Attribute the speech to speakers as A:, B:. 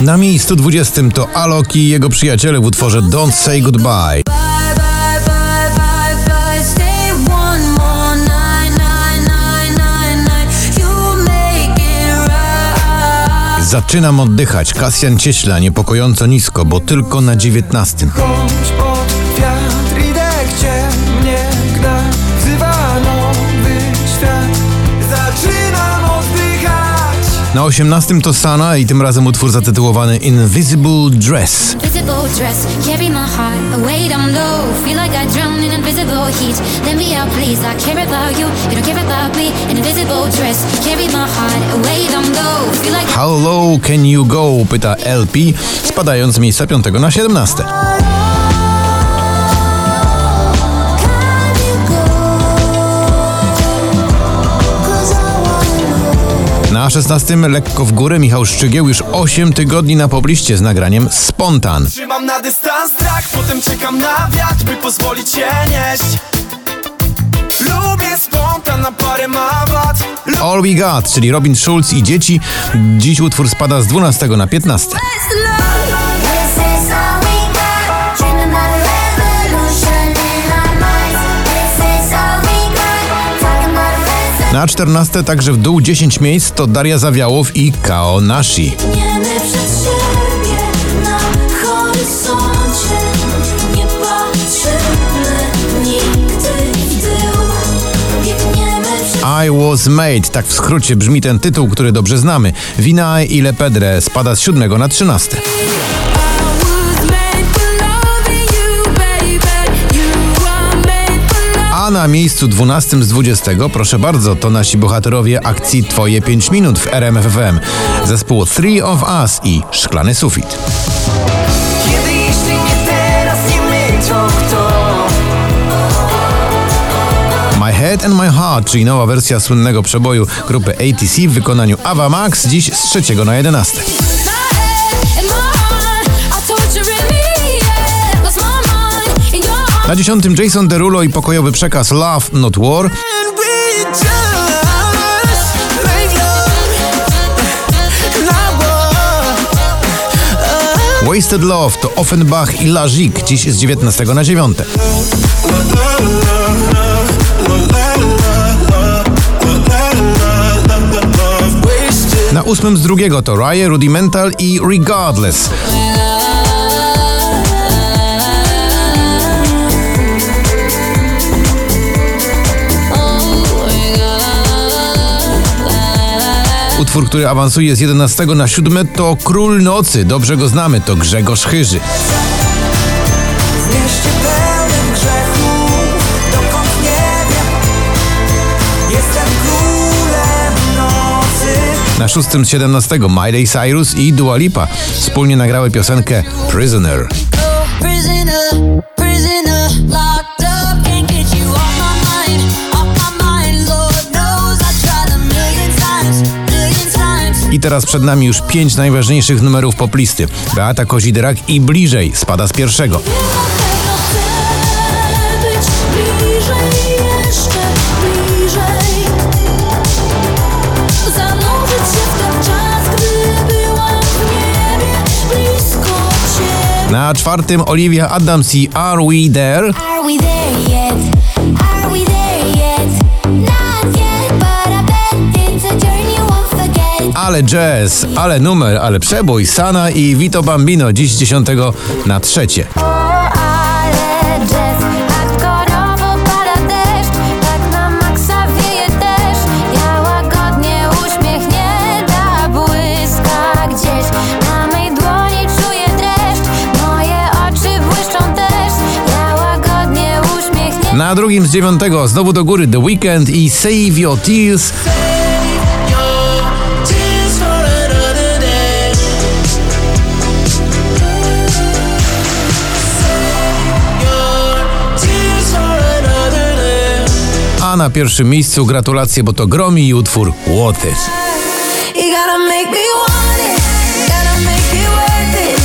A: Na miejscu 20 to Alok i jego przyjaciele w utworze Don't Say Goodbye. Zaczynam oddychać. Kasjan Cieśla niepokojąco nisko, bo tylko na 19. Na 18 to Sana i tym razem utwór zatytułowany Invisible Dress. How low can you go? pyta LP, spadając z miejsca 5 na 17. Na 16 lekko w górę Michał Szczygieł już 8 tygodni na pobliście z nagraniem Spontan.
B: Trzymam na dystans strach, potem czekam na wiatr By pozwolić się nieść Lubię spontan, na parę ma wad Lu-
A: All We Got, czyli Robin Schulz i dzieci. Dziś utwór spada z 12 na 15. Na 14 także w dół 10 miejsc to Daria Zawiałow i Kao Nashi. I Was Made, tak w skrócie brzmi ten tytuł, który dobrze znamy. Vinay i Le Pedre spada z 7 na 13. na miejscu 12 z 20, proszę bardzo, to nasi bohaterowie akcji Twoje 5 minut w RMFFM. Zespół Three of Us i Szklany Sufit.
B: Kiedy jeśli nie teraz, nie my, to kto?
A: My Head and My Heart, czyli nowa wersja słynnego przeboju grupy ATC w wykonaniu Ava Max, dziś z 3 na 11. Na 10 Jason Derulo i pokojowy przekaz love Not war Wasted Love to Offenbach i Lazik, dziś z 19 na 9. Na ósmym z drugiego to Rye, Rudimental i Regardless. Utwór, który awansuje z 11 na 7 to Król Nocy. Dobrze go znamy, to Grzegorz Chyży. Na szóstym z 17 Miley Cyrus i Dua Lipa. Wspólnie nagrały piosenkę prisoner,
C: I
A: teraz przed nami już pięć najważniejszych numerów poplisty. Beata Kozidrak i Bliżej spada z pierwszego.
C: Na
A: czwartym Olivia Adams i? Are we there Ale jazz, ale numer, ale przebój. Sana i Vito Bambino dziś z 10 na trzecie.
C: Tak na
A: drugim z dziewiątego znowu do góry The Weekend i Save Your. Tears Na pierwszym miejscu gratulacje, bo to gromi i utwór It.
C: You gotta make me want it, gotta make it worth it.